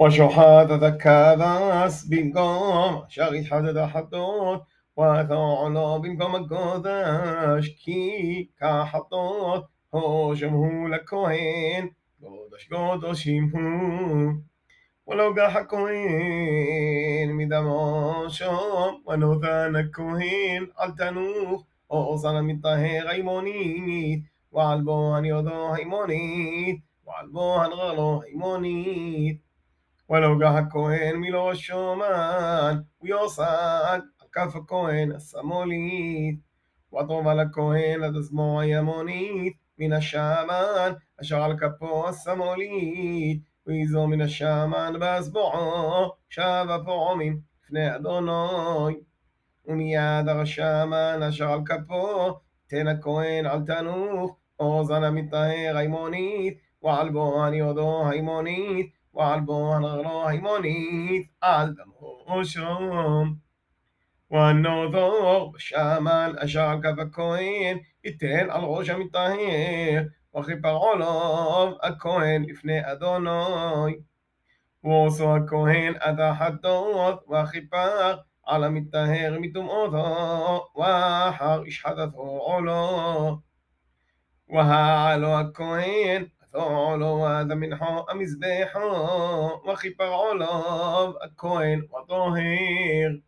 وشحاد ذكا ذاس بنقوم شاغي حاد ذا حدود وثعنا بنقوم قداش كي كا حدود هوشم هو لكوين قداش قداش يمهو ولو قاح كوين ميداموشم ونو ثانا كوين عالتانوخ أوصل من طهير غيمونيت وعلبو أن يضو هيمونيت وعلبو أن غلو هيمونيت ולא וילוגה הכהן מלראש אומן, ויוסד על כף הכהן השמאלית. ועטרוב על הכהן עד הזמור הימונית, מן השמן אשר על כפו השמאלית. ואיזו מן השמן באזבועו, שב הפועמים לפני אדוני. ומיד הר השמן אשר על כפו, תן הכהן על תנוך, אוזן המטהר הימונית, ועל בו הניודו הימונית. وعلبون غراي مونيث عالدموشوم ونوضوغ شمال أشعر كفكوين يتين الغوشة متاهير وخيب علوم أكوين إفني أدوني ووصو أكوين أدا حدوث وخيب على متاهير متوم أوضو وحر إش حدثو علوم وها علو أكوين طولو هذا منحو המזבחו, וכיפר עולוב, הכהן, וטוהר.